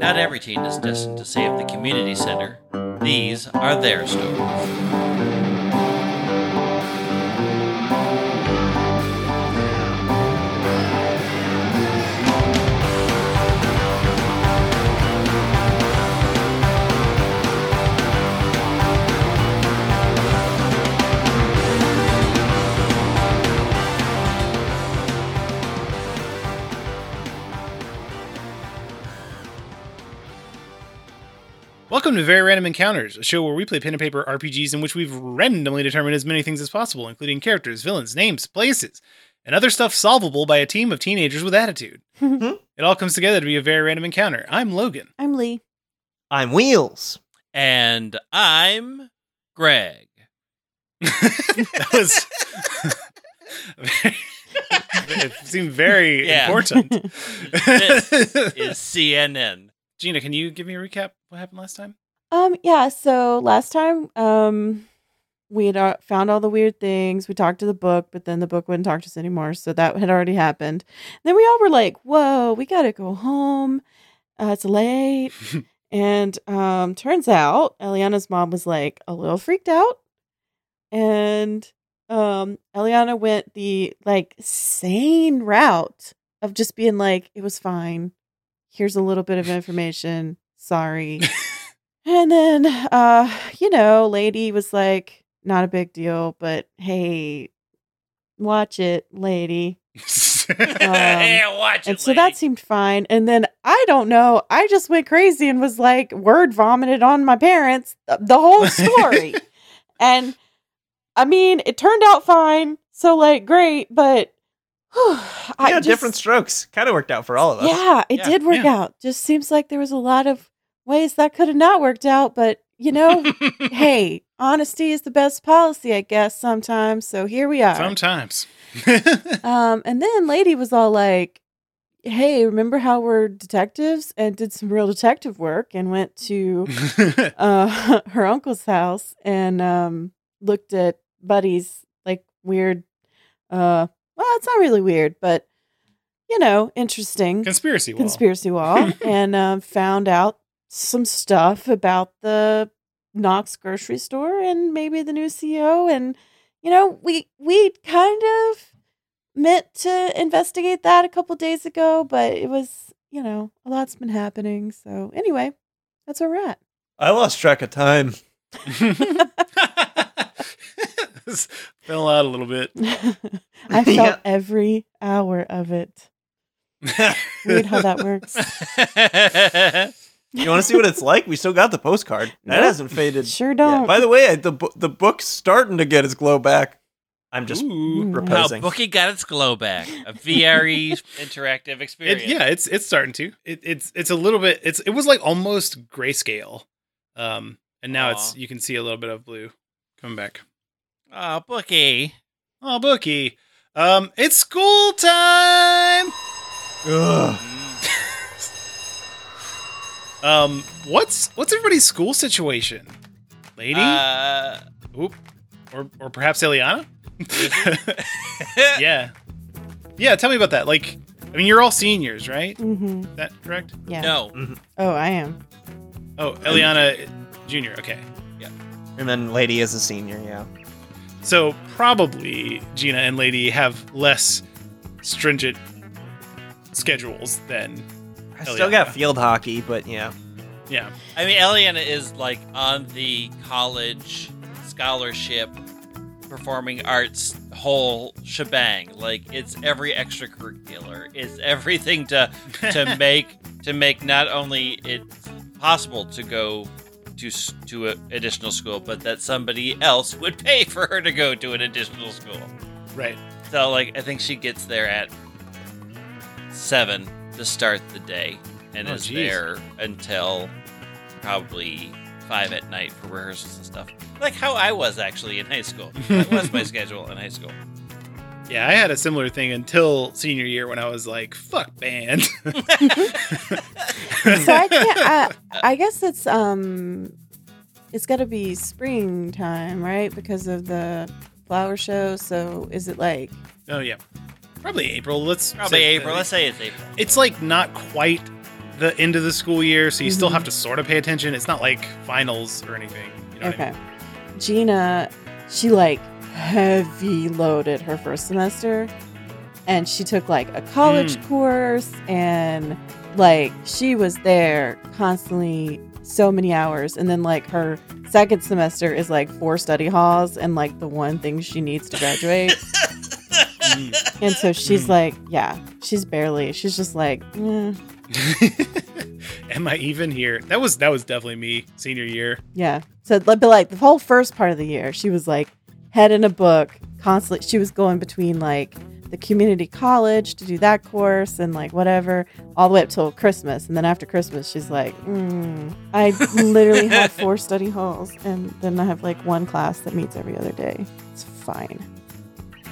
Not every teen is destined to save the community center. These are their stories. Welcome to Very Random Encounters, a show where we play pen and paper RPGs in which we've randomly determined as many things as possible, including characters, villains, names, places, and other stuff solvable by a team of teenagers with attitude. Hmm. it all comes together to be a very random encounter. I'm Logan. I'm Lee. I'm Wheels. And I'm Greg. that was. it seemed very Yeah. important. This is CNN. Gina, can you give me a recap? What happened last time? Um, yeah, so last time, um, we had uh, found all the weird things. We talked to the book, but then the book wouldn't talk to us anymore. So that had already happened. Then we all were like, whoa, we got to go home. Uh, it's late. and um, turns out Eliana's mom was like a little freaked out. And um, Eliana went the like sane route of just being like, it was fine. Here's a little bit of information. Sorry. And then, uh, you know, lady was like, not a big deal, but hey, watch it, lady. yeah, watch And it, so that seemed fine. And then I don't know, I just went crazy and was like, word vomited on my parents th- the whole story. and I mean, it turned out fine. So, like, great, but whew, I yeah, just- different strokes. Kind of worked out for all of us. Yeah, it Yeah, did work yeah. out. Just seems like there was a lot of ways that could have not worked out, but you know, hey, honesty is the best policy, I guess, sometimes. So here we are. Sometimes. Um, and then lady was all like, Hey, remember how we're detectives and did some real detective work and went to uh her uncle's house and um looked at Buddy's like weird uh well, it's not really weird, but you know, interesting Conspiracy wall. conspiracy wall and um, found out some stuff about the Knox grocery store and maybe the new CEO. And you know, we we kind of meant to investigate that a couple days ago, but it was you know a lot's been happening. So anyway, that's where we're at. I lost track of time. Fell out a little bit. I felt Yeah. every hour of it. Weird how that works. You want to see what it's like? We still got the postcard. That hasn't faded. Sure yet. don't. By the way, I- the bu- the book's starting to get its glow back. I'm just Ooh. How. Bookie got its glow back. A VRE interactive It, experience. yeah, it's it's starting to. It, it's it's a little bit. It's it was like almost grayscale, um, and now it's Aw. you can see a little bit of blue coming back. Oh, Bookie. Oh, bookie. Um, it's school time. Ugh. Um, what's what's everybody's school situation, lady? Uh, Oop, or or perhaps Eliana? yeah, yeah. Tell me about that. Like, I mean, you're all seniors, right? Mm-hmm. Is that correct? Yeah. No. Mm-hmm. Oh, I am. Oh, Eliana Junior. Okay. Yeah. And then Lady is a senior. Yeah. So probably Gina and Lady have less stringent schedules than I still got field hockey, but yeah. yeah. I mean, Eliana is like on the college scholarship performing arts whole shebang. Like it's every extracurricular. It's everything to to make to make not only it possible to go to to a additional school, but that somebody else would pay for her to go to an additional school. Right. So like I think she gets there at seven to start the day and Oh, is geez. there until probably five at night for rehearsals and stuff. Like how I was actually in high school. That was my schedule in high school. Yeah, I had a similar thing until senior year when I was like, "Fuck band." so I can't. I, I guess it's um, it's got to be springtime, right? Because of the flower show. So is it like? oh yeah, probably April. Let's Probably say- April. Let's say it's April. It's like not quite the end of the school year, so you still Mhm. have to sort of pay attention. It's not like finals or anything. You know what I Okay. Gina, she like heavy loaded her first semester and she took like a college Mm. course and like she was there constantly so many hours and then like her second semester is like four study halls and like the one thing she needs to graduate mean? and so she's Mm. like yeah she's barely she's just like eh, Am I even here? That was that was definitely me senior year. Yeah. So, but like the whole first part of the year, she was like head in a book constantly. She was going between like the community college to do that course and like whatever, all the way up till Christmas. And then after Christmas, she's like, mm, I literally have four study halls, and then I have like one class that meets every other day. It's fine.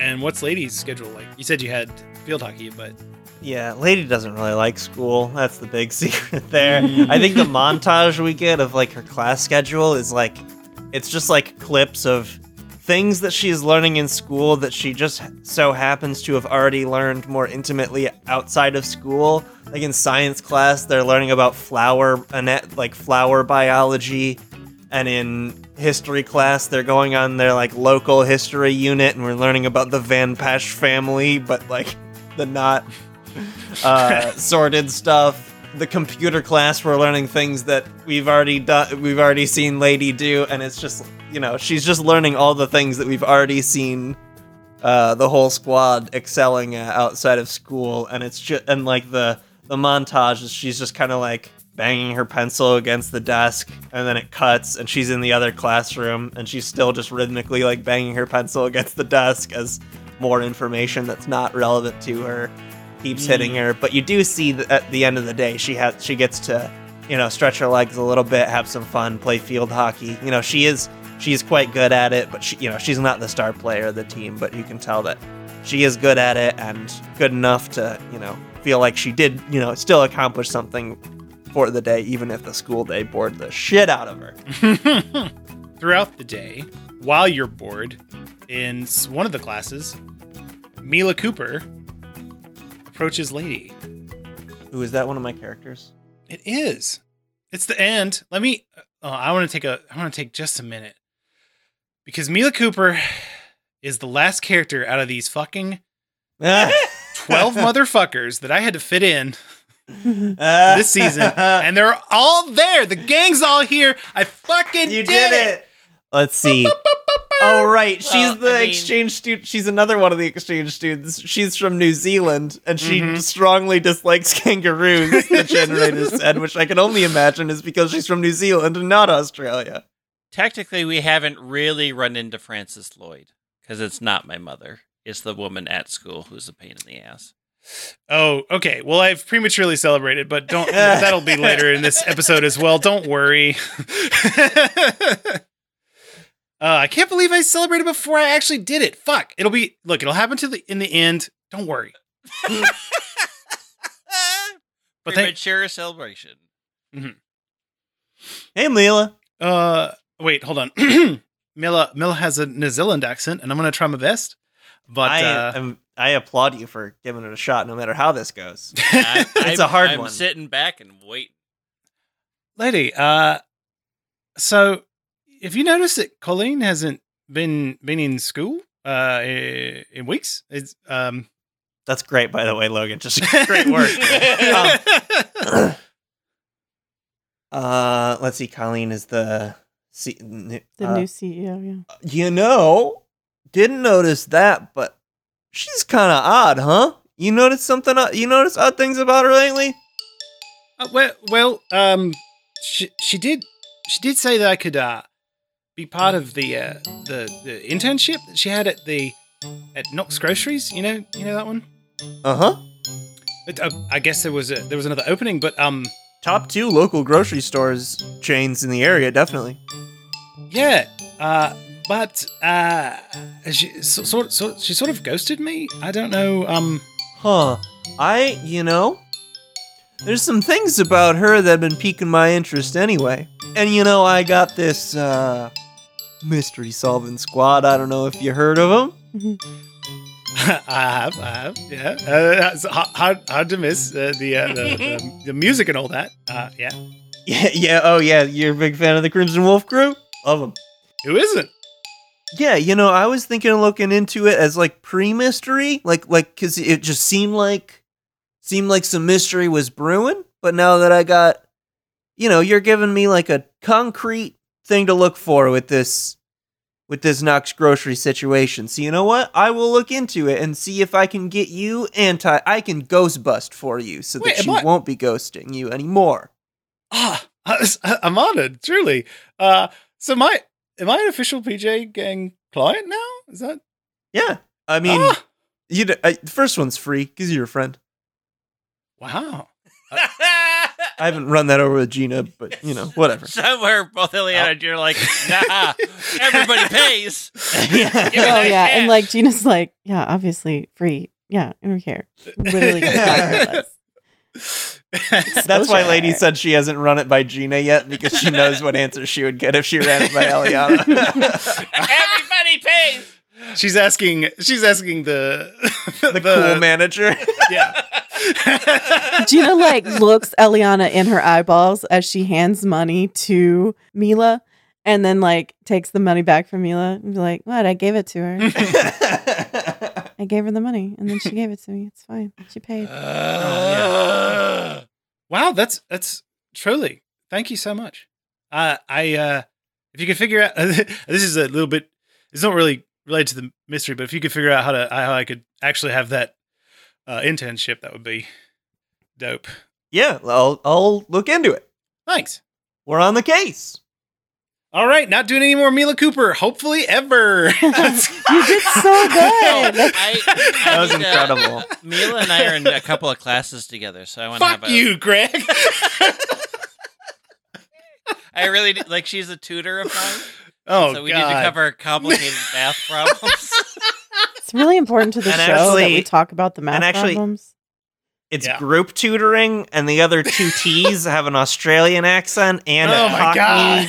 And what's Lady's schedule like? You said you had field hockey, but Yeah, Lady doesn't really like school. That's the big secret there. Mm. I think the montage we get of like her class schedule is like it's just like clips of things that she's learning in school that she just so happens to have already learned more intimately outside of school. Like in science class, they're learning about flower ana- like flower biology, and in history class, they're going on their like local history unit, and we're learning about the Van Pash family, but like the not uh, sorted stuff. The computer class, we're learning things that we've already done, we've already seen Lady do, and it's just, you know, she's just learning all the things that we've already seen uh, the whole squad excelling at outside of school, and it's just, and like the the montage is she's just kind of like banging her pencil against the desk, and then it cuts, and she's in the other classroom, and she's still just rhythmically like banging her pencil against the desk as more information that's not relevant to her keeps mm. hitting her. But you do see that at the end of the day, she has she gets to you know stretch her legs a little bit, have some fun, play field hockey. You know she is she's quite good at it, but she you know she's not the star player of the team, but you can tell that she is good at it and good enough to you know feel like she did you know still accomplish something for the day, even if the school day bored the shit out of her. throughout the day, while you're bored, in one of the classes, Mila Cooper approaches Lady. Ooh, is that one of my characters? It is. It's the end. Let me. Uh, oh, I want to take a. I want to take just a minute because Mila Cooper is the last character out of these fucking twelve motherfuckers that I had to fit in this season, and they're all there. The gang's all here. I fucking You did, did it. Let's see. Oh right, she's Well, the I mean- exchange student. She's another one of the exchange students. She's from New Zealand, and she Mhm. strongly dislikes kangaroos. The generator said, which I can only imagine is because she's from New Zealand and not Australia. Technically, we haven't really run into Frances Lloyd because it's not my mother. It's the woman at school who's a pain in the ass. Oh, okay. Well, I've prematurely celebrated, but don't. that'll be later in this episode as well. Don't worry. uh, I can't believe I celebrated before I actually did it. Fuck. It'll be. Look, it'll happen to the in the end. Don't worry. But thank. Premature celebration. Hey, Mila. Uh, wait. Hold on. Mila Mila has a New Zealand accent, and I'm gonna try my best. But I uh, am, I applaud you for giving it a shot, no matter how this goes. I, It's I'm- a hard I'm one. sitting back and waiting. lady, uh, so if you notice that Colleen hasn't been been in school uh in weeks, it's um That's great, by the way, Logan. Just great work. Um, uh, let's see. Colleen is the. C- n- The uh, new CEO, yeah. You know, didn't notice that, but she's kind of odd, huh? You notice something? You notice odd things about her lately? Uh, well, well, um, she she did she did say that I could uh be part of the uh the the internship that she had at the at Knox Groceries. You know, you know that one. Uh huh. But, uh, I guess there was a there was another opening, but um, Top two local grocery stores chains in the area, definitely. yeah, uh, but uh, she so, sort sort she sort of ghosted me. I don't know. Um, Huh. I, you know, there's some things about her that have been piquing my interest anyway. And you know, I got this uh mystery solving squad. I don't know if you heard of them. I have, I have, yeah. Uh, hard, hard to miss uh, the, uh, the, the the music and all that. Uh, yeah. Yeah, yeah. Oh, yeah. You're a big fan of the Crimson Wolf crew? Love them. Who isn't? Yeah, you know, I was thinking of looking into it as like pre-mystery, like like because it just seemed like seemed like some mystery was brewing. But now that I got, you know, you're giving me like a concrete thing to look for with this with this Knox grocery situation. So you know what? I will look into it and see if I can get you anti. I can ghost bust for you so Wait, that she I- won't be ghosting you anymore. Ah, I'm honored, truly. Uh, so my am I an official PJ Gang client now? Is that? Yeah, I mean, Ah, you. d- I, the first one's free because you're a friend. wow. I haven't run that over with Gina, but you know, whatever. Somewhere both Eliana and you're like, nah, everybody pays. yeah. Oh that yeah, and like Gina's like, yeah, obviously free. Yeah, I don't care. Literally That's why Lady said she hasn't run it by Gina yet because she knows what answer she would get if she ran it by Eliana. everybody pays. she's asking. She's asking the the cool manager. Yeah. Gina like looks Eliana in her eyeballs as she hands money to Mila and then like takes the money back from Mila and be like, What? I gave it to her. I gave her the money and then she gave it to me. It's fine. She paid. Uh, Wow, that's that's truly. Thank you so much. Uh, I uh, if you could figure out this is a little bit. It's not really related to the mystery, but if you could figure out how to how I could actually have that uh, internship, that would be dope. yeah, I'll, I'll look into it. Thanks. We're on the case. All right, not doing any more Mila Cooper. Hopefully, ever. You did so good. I, That was need to- incredible. Mila and I are in a couple of classes together, so I want to have a. you, Greg. I really do- like. She's a tutor of mine, oh so we God. need to cover complicated math problems. It's really important to the And show that we talk about the math and actually- problems. It's Yeah. group tutoring, and the other two T's have an Australian accent and oh a Cockney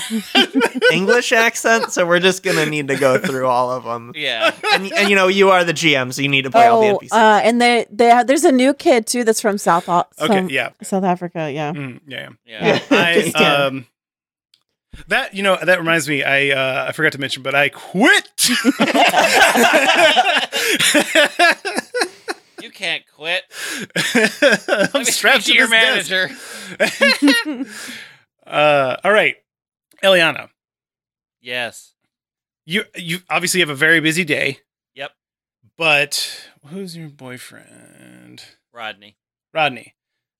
English accent. So we're just gonna need to go through all of them. yeah. And, and you know, you are the GM, so you need to play all the Oh, NPCs. uh, and they, they there's a new kid too that's from South Au- Okay, some- yeah. South Africa. Yeah. Mm, yeah, Yeah. Yeah. I um that you know that reminds me I uh I forgot to mention but I quit. Can't quit. I'm strapped to to your manager. Uh all right. Eliana, Yes. you you obviously have a very busy day. Yep. But who's your boyfriend? Rodney. Rodney.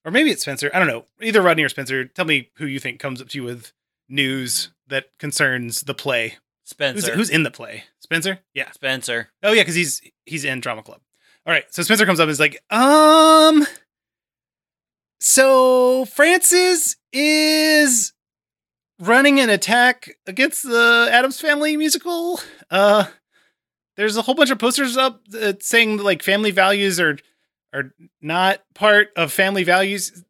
Or maybe it's Spencer. I don't know. Either Rodney or Spencer. Tell me who you think comes up to you with news that concerns the play. Who's, Spencer. who's in the play? Spencer? Yeah. Spencer? Oh yeah, because he's he's in drama club. All right, so Spencer comes up and is like, um, so Frances is running an attack against the Addams Family musical. Uh, there's a whole bunch of posters up uh, saying like family values are are not part of family values.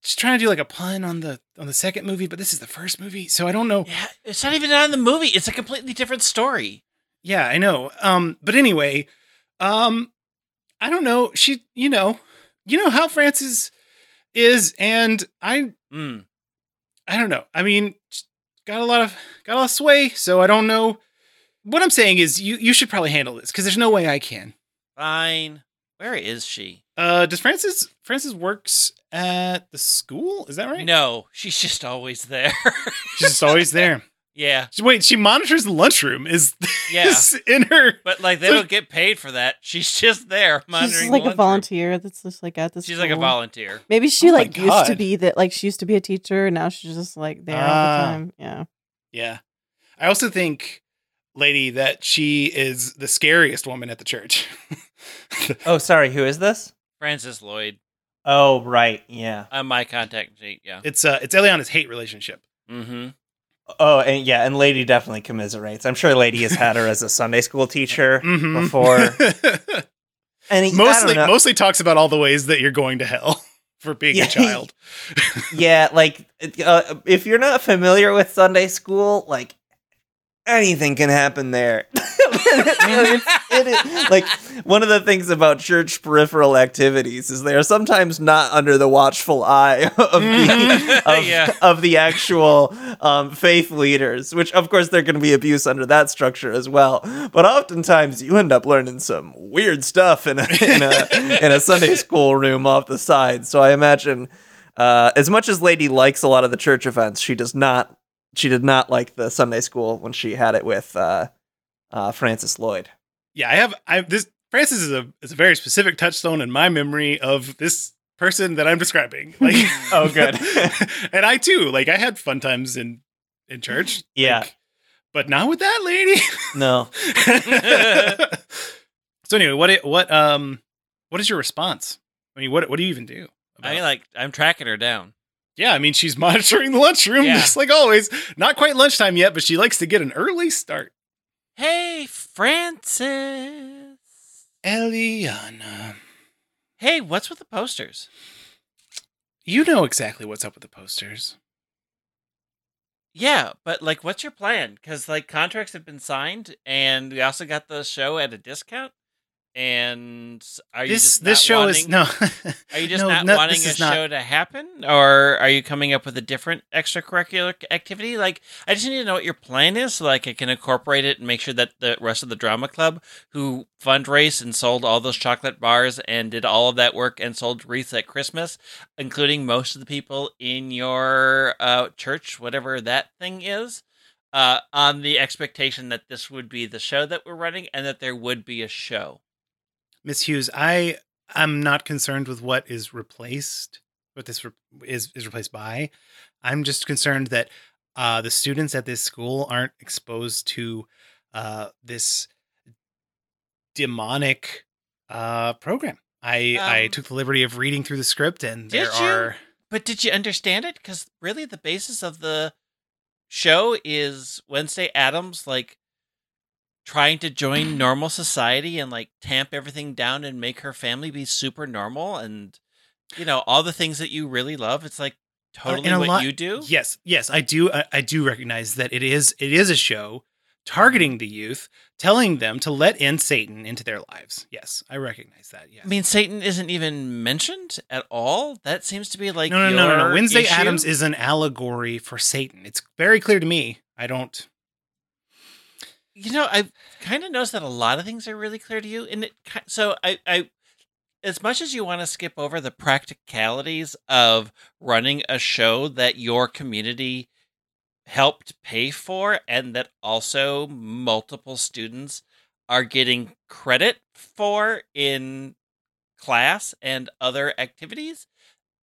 She's trying to do like a pun on the on the second movie, but this is the first movie, so I don't know. Yeah, it's not even on the movie. It's a completely different story. Yeah, I know. Um, but anyway, um, I don't know. She, you know, you know how Frances is, and I, Mm. I don't know. I mean, got a lot of got a lot of sway, so I don't know. What I'm saying is, you you should probably handle this because there's no way I can. Fine. Where is she? Uh, does Frances Frances works at the school? Is that right? No, she's just always there. she's just always there. yeah, Wait, she monitors the lunchroom. Is yeah. in her? But like they don't get paid for that. She's just there She's monitoring. just the like a lunchroom. volunteer that's just like at this. She's like a volunteer. Maybe she Oh my like used to be that like she used to be a teacher and now she's just like there all Ah. the time. Yeah. Yeah. I also think, lady, that she is the scariest woman at the church. oh, sorry. Who is this? Frances Lloyd Oh, right. Yeah. on my contact sheet. Yeah. it's uh it's Eliana's hate relationship. Mm-hmm. Oh, and yeah, and Lady definitely commiserates. I'm sure Lady has had her as a Sunday school teacher Mhm. before. And he- mostly mostly talks about all the ways that you're going to hell for being Yeah. a child. yeah, like uh, if you're not familiar with Sunday school, like anything can happen there. It's- it is- like one of the things about church peripheral activities is they are sometimes not under the watchful eye of the of, Yeah. of the actual um, faith leaders, which of course there can be abuse under that structure as well. But oftentimes you end up learning some weird stuff in a in a in a Sunday school room off the side. So I imagine uh, as much as Lady likes a lot of the church events, she does not she did not like the Sunday school when she had it with uh, uh, Frances Lloyd. Yeah, I have. I this Frances is a is a very specific touchstone in my memory of this person that I'm describing. Like, Oh, good. and I too, like, I had fun times in in church. Yeah. like, but not with that lady. No. so anyway, what what um what is your response? I mean, what what do you even do? I about- like I'm tracking her down. Yeah, I mean, she's monitoring the lunchroom Yeah. just like always. Not quite lunchtime yet, but she likes to get an early start. Hey, Frances. Eliana, Hey, what's with the posters? you know exactly what's up with the posters. Yeah, but like, what's your plan? Because like contracts have been signed, and we also got the show at a discount. And are you this just this not show wanting, is no. Are you just no, not no, wanting a not- show to happen, or are you coming up with a different extracurricular activity? Like, I just need to know what your plan is, so like I can incorporate it and make sure that the rest of the drama club, who fundraised and sold all those chocolate bars and did all of that work and sold wreaths at Christmas, including most of the people in your uh, church, whatever that thing is, uh, on the expectation that this would be the show that we're running and that there would be a show. Miss Hughes, I am not concerned with what is replaced, what this re- is is replaced by. I'm just concerned that uh, the students at this school aren't exposed to uh, this demonic uh, program. I I Um, took the liberty of reading through the script, and there you? are But did you understand it? Because really, the basis of the show is Wednesday Addams like trying to join normal society and like tamp everything down and make her family be super normal and you know all the things that you really love. It's like uh, totally what lot- you do. Yes, yes, I do. I, I do recognize that it is it is a show targeting the youth, telling them to let in Satan into their lives. Yes, I recognize that. Yes. I mean, Satan isn't even mentioned at all. That seems to be like no, no, no, no, no. Wednesday issue. Addams is an allegory for Satan. It's very clear to me. I don't. You know i kind of noticed that a lot of things are really clear to you and it so i i as much as you want to skip over the practicalities of running a show that your community helped pay for and that also multiple students are getting credit for in class and other activities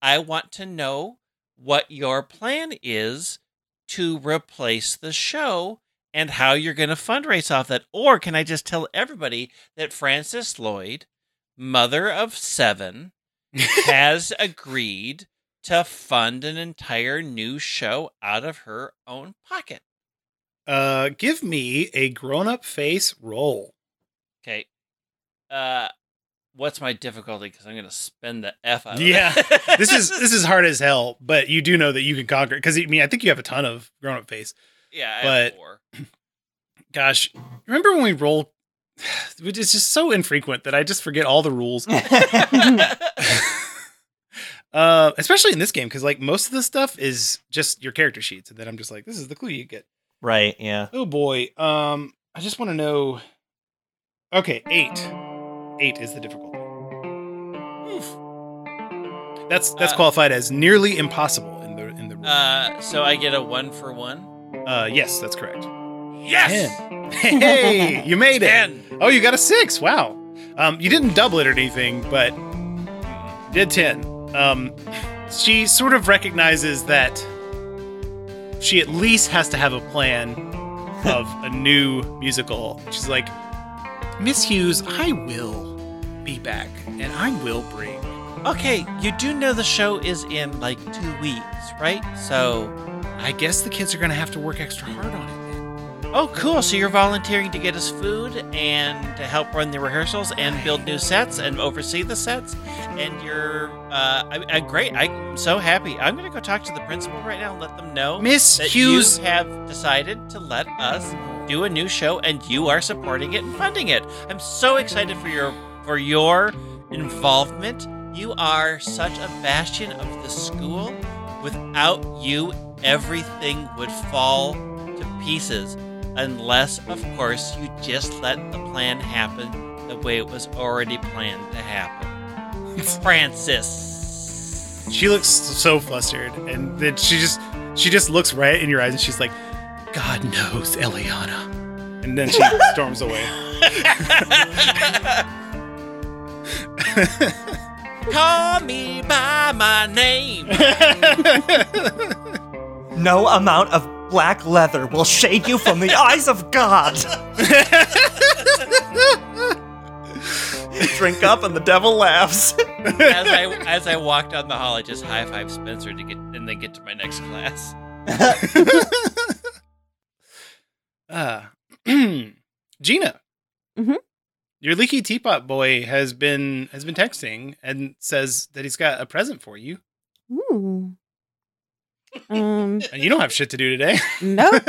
i want to know what your plan is to replace the show and how you're going to fundraise off that. Or can I just tell everybody that Frances Lloyd, mother of seven, has agreed to fund an entire new show out of her own pocket? Uh, give me a grown-up face roll. Okay. Uh, what's my difficulty? Because I'm going to spend the f out. Yeah. This is this is hard as hell, but you do know that you can conquer. Because I mean, I think you have a ton of grown-up face. Yeah. I but- have four. Gosh, remember when we roll? is just so infrequent that I just forget all the rules. Uh, especially in this game, because like most of the stuff is just your character sheets, and then I'm just like, this is the clue you get. right, yeah. Oh boy. Um, I just want to know. Okay, eight. Eight is the difficulty. Oof. That's that's Uh, qualified as nearly impossible in the in the rule. Uh, so I get a one for one. Uh, yes, that's correct. Yes. Hey, you made it. Oh, you got a six. Wow. Um, you didn't double it or anything, but did ten. Um, she sort of recognizes that she at least has to have a plan of a new musical. She's like, Miss Hughes, I will be back, and I will bring. Okay, you do know the show is in like two weeks, right? So, I guess the kids are gonna have to work extra hard on it. Then. oh, cool. So you're volunteering to get us food and to help run the rehearsals and build new sets and oversee the sets. And you're, uh, I, I, great. I'm so happy. I'm gonna go talk to the principal right now and let them know Miss that Hughes, you have decided to let us do a new show and you are supporting it and funding it. I'm so excited for your for your involvement. You are such a bastion of the school. Without you, everything would fall to pieces. Unless, of course, you just let the plan happen the way it was already planned to happen. Frances. She looks so flustered, and then she just she just looks right in your eyes, and she's like, "God knows, Eliana," and then she storms away. Call me by my name. No amount of black leather will shade you from the eyes of God. Drink up and the devil laughs. as I as I walk down the hall, I just high five Spencer to get and then get to my next class. uh, Gina, Mhm. your leaky teapot boy has been has been texting and says that he's got a present for you, Ooh. Um, you don't have shit to do today. nope.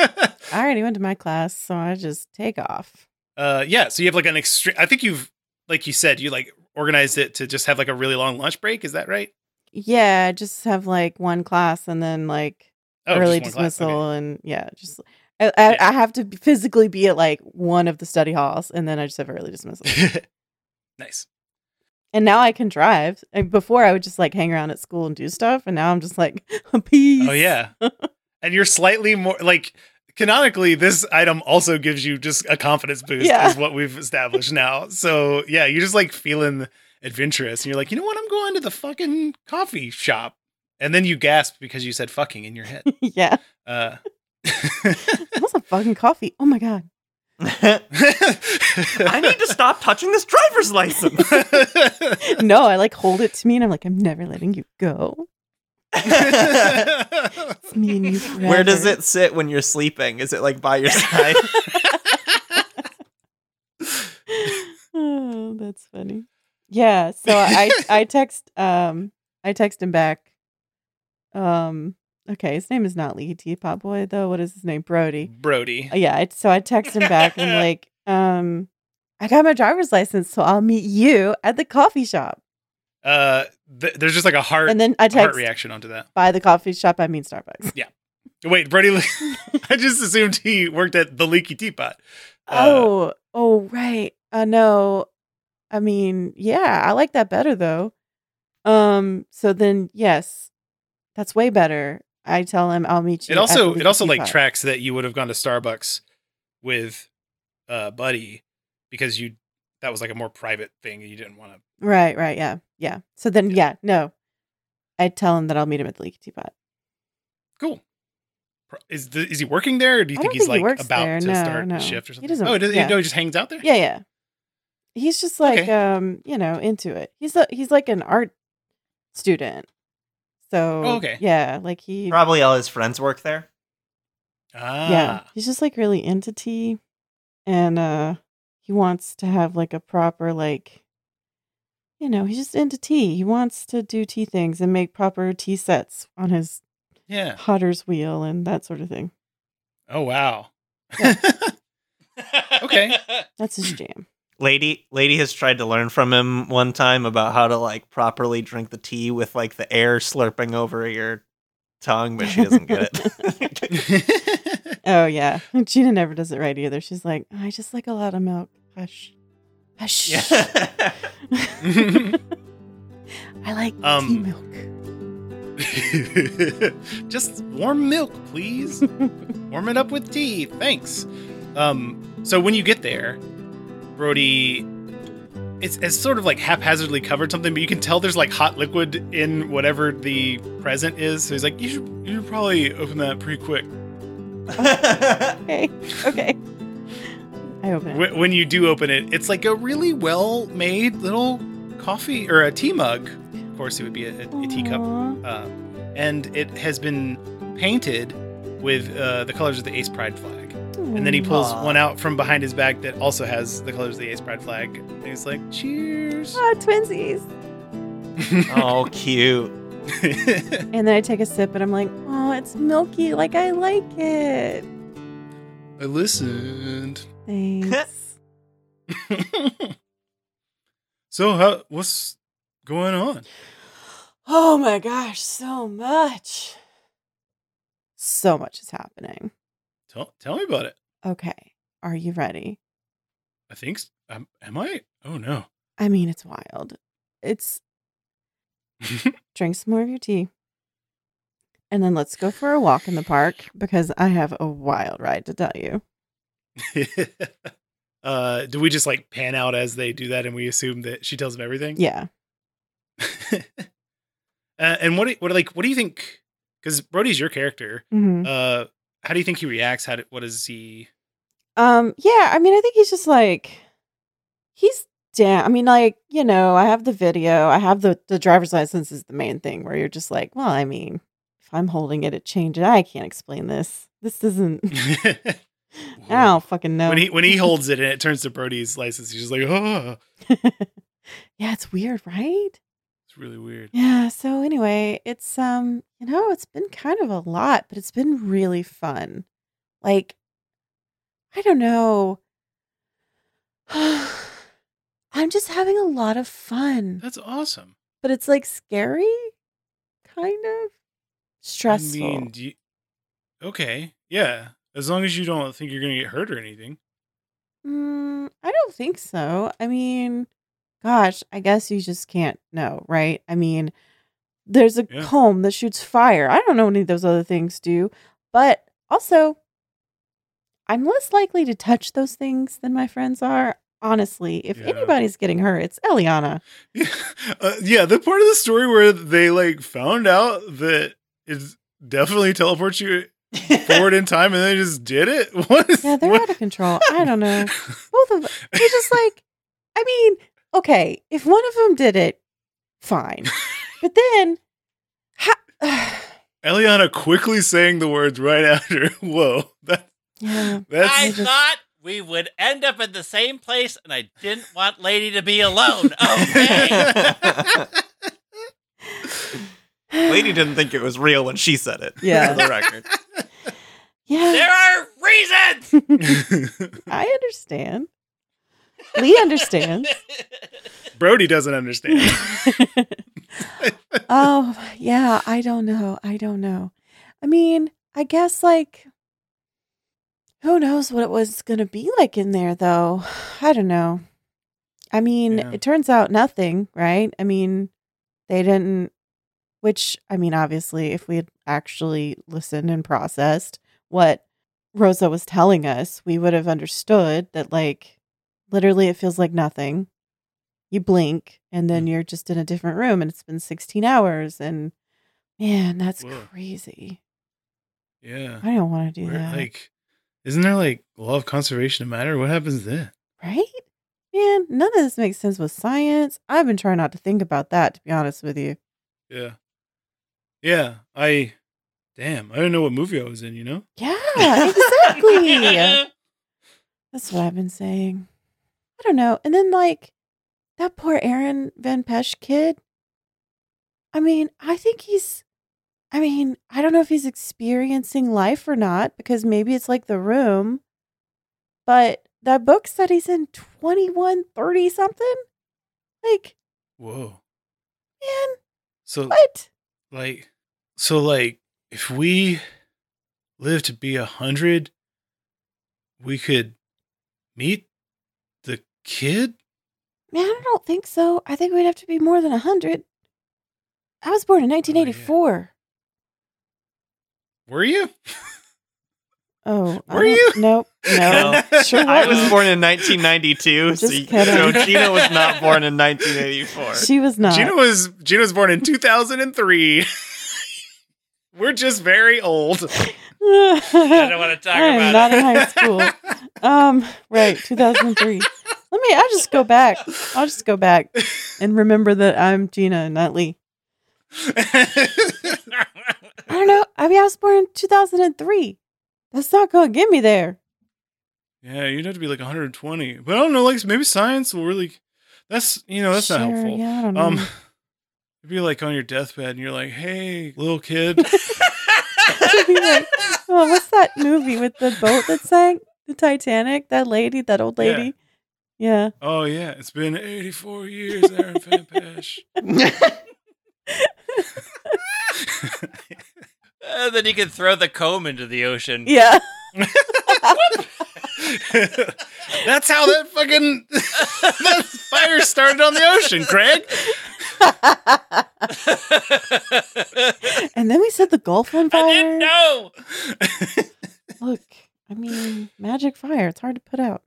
I already went to my class, so I just take off. uh, yeah, so you have like an extreme. I think you've, like you said, you like organized it to just have like a really long lunch break. Is that right? Yeah, I just have like one class and then like Oh, early just dismissal okay. and yeah, just I, I, Yeah. I have to physically be at like one of the study halls and then I just have early dismissal. nice. And now I can drive. And before I would just like hang around at school and do stuff, and now I'm just like peace. Oh yeah, and you're slightly more like canonically. This item also gives you just a confidence boost, Yeah. is what we've established now. So yeah, you're just like feeling adventurous, and you're like, you know what? I'm going to the fucking coffee shop, and then you gasp because you said "fucking" in your head. yeah. Uh, That was a fucking coffee. Oh my god. I need to stop touching this driver's license. No, I like hold it to me and I'm like, I'm never letting you go. It's me and you forever. Where does it sit when you're sleeping? Is it like by your side? oh, that's funny. Yeah, so I I text um I text him back. Um okay, his name is not Lee Teapot Boy though. What is his name? Brody. Brody. Uh, yeah, I, so I text him back and like, um I got my driver's license, so I'll meet you at the coffee shop. Uh, th- there's just like a heart, And then I a heart text reaction onto that. by the coffee shop, I mean Starbucks. Yeah. Wait, Brody. I just assumed he worked at the Leaky Teapot. Uh, oh, oh, right. Uh, no, I mean, yeah, I like that better though. Um, so then, yes, that's way better. I tell him I'll meet you. It also it also like tracks that you would have gone to Starbucks with uh Buddy because you that was like a more private thing and you didn't want to. Right, right, yeah, yeah. So then, yeah, no, I tell him that I'll meet him at the Leaky Teapot. Cool. Is the, is he working there, or do you think he's think like works about there. to No, start no. shift or something? He doesn't- oh, does, yeah. no, he just hangs out there. Yeah, yeah. He's just like Okay. um, you know, into it. He's a he's like an art student. So Oh, okay. yeah, like he Probably all his friends work there. Ah, yeah, he's just like really into tea, and uh, he wants to have like a proper like, you know, he's just into tea. He wants to do tea things and make proper tea sets on his yeah. potter's wheel and that sort of thing. Oh wow. Yeah. Okay. That's his jam. Lady lady has tried to learn from him one time about how to like properly drink the tea with like the air slurping over your tongue, but she doesn't get it. Oh yeah, Gina never does it right either. She's like, I just like a lot of milk. Hush, hush. yeah. I like tea Um, milk. Just warm milk, please. warm it up with tea. Thanks. Um, so when you get there, Brody it's, it's sort of like haphazardly covered something, but you can tell there's like hot liquid in whatever the present is. So he's like, You should you should probably open that pretty quick. Okay, okay. I open it. Wh- When you do open it, it's like a really well made little coffee or a tea mug. Of course, it would be a, a, a teacup. Uh, and it has been painted with uh, the colors of the Ace Pride flag. And then he pulls Aw. one out from behind his back that also has the colors of the Ace Pride flag. And he's like, "Cheers!" Ah, twinsies. oh, cute. And then I take a sip and I'm like, oh, it's milky. Like I like it. I listened. Thanks. so how what's going on? oh my gosh, so much. So much is happening. Tell tell me about it. Okay. Are you ready? I think s- um, am I? Oh no. I mean, it's wild. It's drink some more of your tea. And then let's go for a walk in the park because I have a wild ride to tell you. uh do we just like pan out as they do that and we assume that she tells them everything? Yeah. uh, and what do, what like what do you think cuz Brody's your character. hmm Uh how do you think he reacts? How do, what is he Um, yeah, I mean, I think he's just like he's damn. I mean, like, you know, I have the video, I have the the driver's license is the main thing where you're just like, well, I mean, if I'm holding it, it changes. I can't explain this. This isn't I don't fucking know. When he when he holds it and it turns to Brody's license, he's just like, oh, yeah, it's weird, right? It's really weird. Yeah, so anyway, it's um, you know, it's been kind of a lot, but it's been really fun. Like I don't know. I'm just having a lot of fun. That's awesome. But it's like scary, kind of stressful. I mean, do you, okay, yeah. As long as you don't think you're gonna get hurt or anything. Mm, I don't think so. I mean, gosh, I guess you just can't know, right? I mean, there's a Yeah. comb that shoots fire. I don't know any of those other things do, but also, I'm less likely to touch those things than my friends are. Honestly, if Yeah. anybody's getting hurt, it's Eliana. Yeah, uh, yeah. The part of the story where they like found out that it definitely teleports you forward in time, and they just did it. What? Is, Yeah, they're what? out of control. I don't know. Both of them. They're just like, I mean, okay, if one of them did it, fine. But then, ha- Eliana quickly saying the words right after. Whoa, that yeah. that's I just- thought we would end up in the same place, and I didn't want Lady to be alone. Okay. Lady didn't think it was real when she said it. Yeah. For the record. Yeah, there are reasons. I understand. Lee understands. Brody doesn't understand. oh, yeah, I don't know. I don't know. I mean, I guess like who knows what it was going to be like in there though. I don't know. I mean, Yeah. it turns out nothing, right? I mean, they didn't which I mean, obviously if we had actually listened and processed what Rosa was telling us, we would have understood that like literally it feels like nothing. You blink and then Mm. you're just in a different room and it's been 16 hours and man, that's Whoa. crazy. yeah. I don't want to do Where- that. like, isn't there like law of conservation of matter? What happens then? right? Man, none of this makes sense with science. I've been trying not to think about that to be honest with you. Yeah. Yeah. I. Damn. I don't know what movie I was in. You know. Yeah, exactly. That's what I've been saying. I don't know. And then like that poor Aaron Van Pesh kid. I mean, I think he's I mean, I don't know if he's experiencing life or not because maybe it's like the room. But that book said he's in 21, 30 something. Like, Whoa. man, So what? like, so like, if we live to be a hundred, we could meet kid. Man, I don't think so. I think we'd have to be more than 100. I was born in 1984. Were you? Oh, Were you? Nope. No. No. Sure I was born in 1992, so, Just you- kidding. so Gina was not born in 1984. She was not. Gina was Gina was born in two thousand and three. We're just very old. I don't want to talk I am about not it. in high school. Um, right, 2003. Let me, I'll just go back. I'll just go back and remember that I'm Gina, not Lee. I don't know. I mean, I was born in 2003. That's not to get me there. yeah, you'd have to be like 120. But I don't know, like maybe science will really that's you know, that's not helpful. Yeah, I don't know. Um It'd be like on your deathbed and you're like, hey, little kid. Like, oh, what's that movie with the boat that sank? the Titanic, that lady, that old lady. Yeah. Oh yeah, it's been 84 years, Aaron Van Pash. And uh, then you can throw the comb into the ocean. Yeah. That's how that fucking that fire started on the ocean, Craig. and then we set the Gulf on I fire. didn't know. Look, I mean, magic fire. It's hard to put out.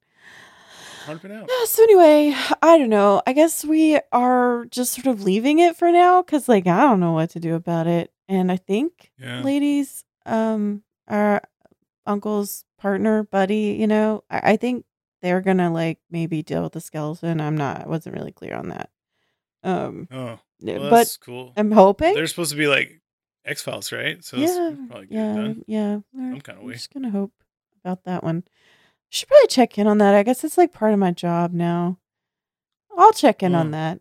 To out. So anyway, I don't know. I guess we are just sort of leaving it for now because, like, I don't know what to do about it. And I think, Yeah. ladies, um, our uncle's partner, buddy, you know, I, I think they're gonna like maybe deal with the skeleton. I'm not. I wasn't really clear on that. Um, Oh, well, but that's cool. I'm hoping. They're supposed to be like X Files, right? So yeah, yeah, done. yeah. Some kind of I'm just gonna hope about that one. Should probably check in on that. I guess it's like part of my job now. I'll check in on Mm. that.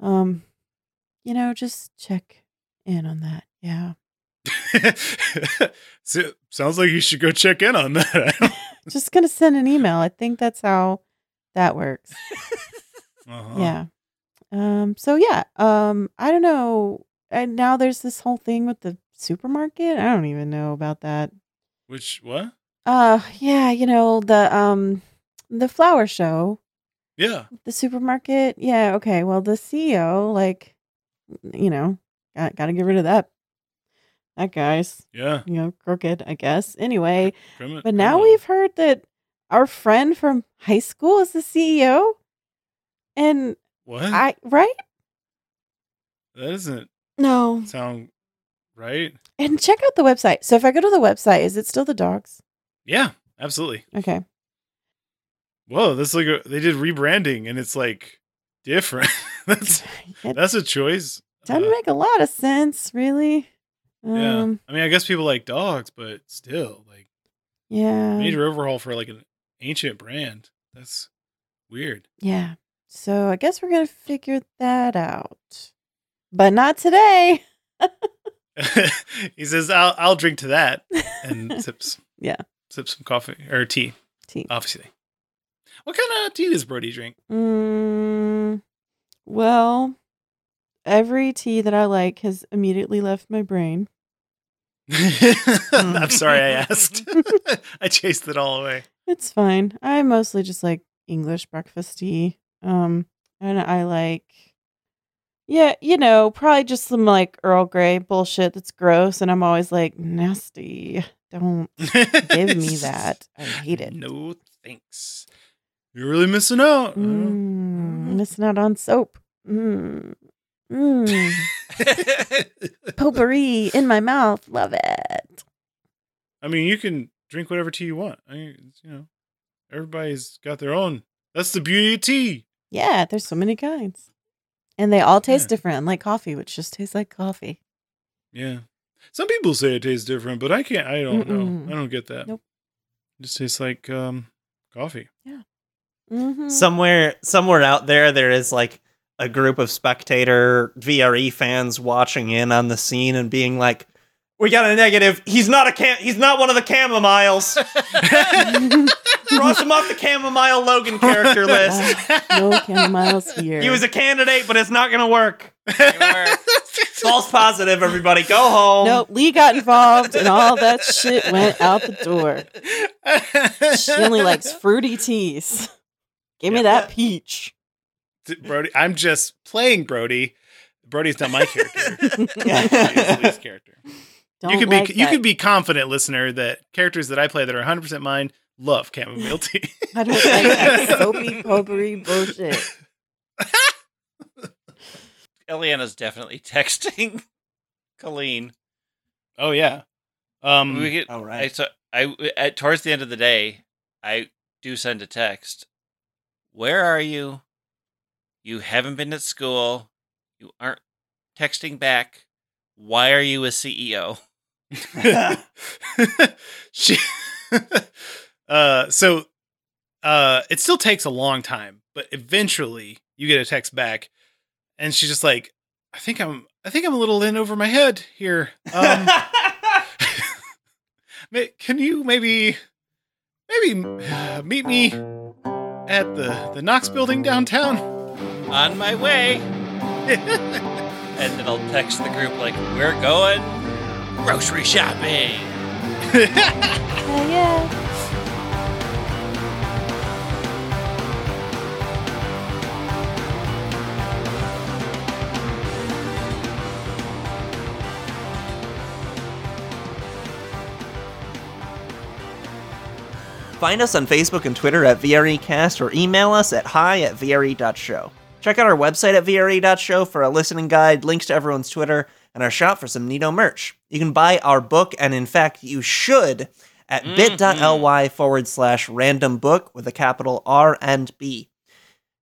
Um, you know, just check in on that. Yeah, so, sounds like you should go check in on that. just gonna send an email. I think that's how that works. Uh-huh. Yeah. Um. So yeah. Um. I don't know. And now there's this whole thing with the supermarket. I don't even know about that. Which what? Uh. Yeah. You know the um the flower show. Yeah. The supermarket? Yeah, okay. Well, the CEO, like, you know, got got to get rid of that. That guy's, Yeah. you know, crooked, I guess. Anyway, but now criminal. we've heard that our friend from high school is the CEO. And what? I, right? that doesn't No. sound right. And check out the website. So if I go to the website, is it still the dogs? Yeah, absolutely. Okay. Whoa, that's like a, they did rebranding, and it's like different. that's It that's a choice. doesn't Uh, make a lot of sense, really. yeah, Um, I mean, I guess people like dogs, but still, like yeah. major overhaul for like an ancient brand. That's weird. Yeah. So I guess we're gonna figure that out. But not today. he says, "I'll I'll drink to that," and sips. Yeah. Sips some coffee or tea. Tea. Obviously. What kind of tea does Brody drink? Mm, well, every tea that I like has immediately left my brain. I'm sorry I asked. I chased it all away. It's fine. I mostly just like English breakfast tea. Um, and I like, yeah, you know, probably just some like Earl Grey bullshit that's gross. And I'm always like, nasty. Don't give me that. I hate it. No thanks. You're really missing out. Mm, missing out on soap. Mm. Mm. Potpourri in my mouth. Love it. I mean, you can drink whatever tea you want. I you know, everybody's got their own. That's the beauty of tea. Yeah, there's so many kinds. And they all taste Yeah. different, Like coffee, which just tastes like coffee. Yeah. Some people say it tastes different, but I can't. I don't Mm-mm. know. I don't get that. Nope. It just tastes like um, coffee. Mm-hmm. somewhere somewhere out there there is like a group of spectator VRE fans watching in on the scene and being like we got a negative. He's not a cam- he's not one of the camomiles. Cross him off the chamomile Logan character list. no chamomiles here. He was a candidate, but it's not gonna work. False positive, everybody. Go home. Nope, Lee got involved and all that shit went out the door. She only likes fruity teas. Give me that peach. Brody. I'm just playing Brody. Brody's not my character. It's Lee's character. Don't you can be like you that. can be confident, listener, that characters that I play that are 100 percent mine love chamomile tea. I don't like that soapy potpourri bullshit. Eliana's definitely texting Colleen. oh yeah. Um. we get, All I so I at towards the end of the day, I do send a text. Where are you? You haven't been at school. You aren't texting back. Why are you a CEO? she uh so uh it still takes a long time but eventually you get a text back and she's just like i think i'm i think i'm a little in over my head here um can you maybe maybe uh, meet me at the the Knox building downtown. On my way. and then I'll text the group like, we're going grocery shopping. Hell yeah. Find us on Facebook and Twitter at VREcast or email us at hi at VRE.show. Check out our website at VRE.show for a listening guide, links to everyone's Twitter, and our shop for some neato merch. You can buy our book, and in fact, you should, at mm-hmm. bit.ly forward slash random book with a capital R and B.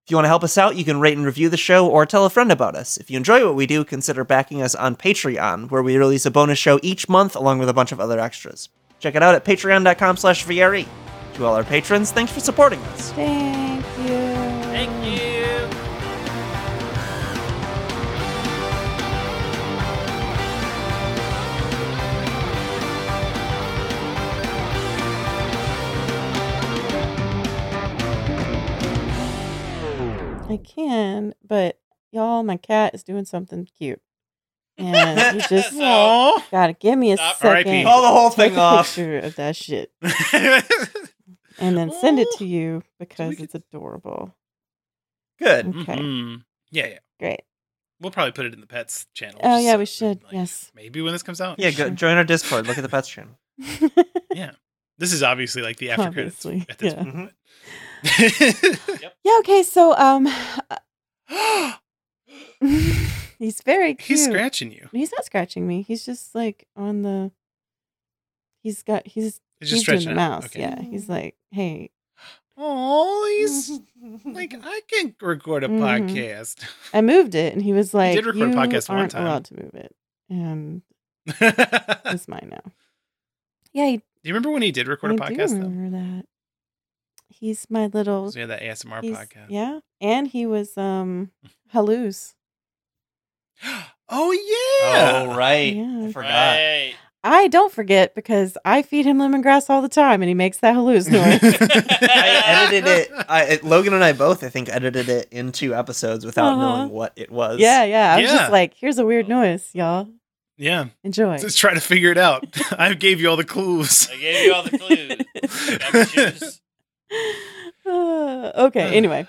If you want to help us out, you can rate and review the show or tell a friend about us. If you enjoy what we do, consider backing us on Patreon, where we release a bonus show each month along with a bunch of other extras. Check it out at patreon.com slash VRE. To all our patrons, thanks for supporting us. Thank you. Thank you. I can, but y'all, my cat is doing something cute. And you just So- gotta give me a Stop. second. R.I.P. Call the whole thing off. picture of that shit and then send it to you because could- it's adorable. Good. Okay, Mhm. Yeah, yeah. great. We'll probably put it in the pets channel. Oh, yeah, so we should, like, yes. Maybe when this comes out. Yeah, go, join our Discord. Look at the pets channel. Yeah. This is obviously like the after credits Obviously, at this yeah. point. yeah. Okay. So um, he's very cute. He's scratching you. He's not scratching me. He's just like on the. He's got. He's He's he's, just doing the out. mouse. Okay. Yeah. He's like, hey. Oh, he's like I can record a Mhm. podcast. I moved it, and he was like, he did record a podcast one aren't time." allowed to move it, and it's mine now." Yeah, he, do you remember when he did record a I do podcast though? remember that. He's my little. So we that ASMR podcast. Yeah, and he was um halloos. Oh yeah. Oh, right. Yeah. I forgot. Right. I don't forget because I feed him lemongrass all the time, and he makes that halloos noise. I edited it. I, it- Logan and I both, I think, edited it into episodes without Uh-huh. knowing what it was. yeah, yeah. I was Yeah. just like, "Here's a weird noise, y'all. Yeah. Enjoy." Just try to figure it out. I gave you all the clues. I gave you all the clues. Got. Uh, okay. Anyway,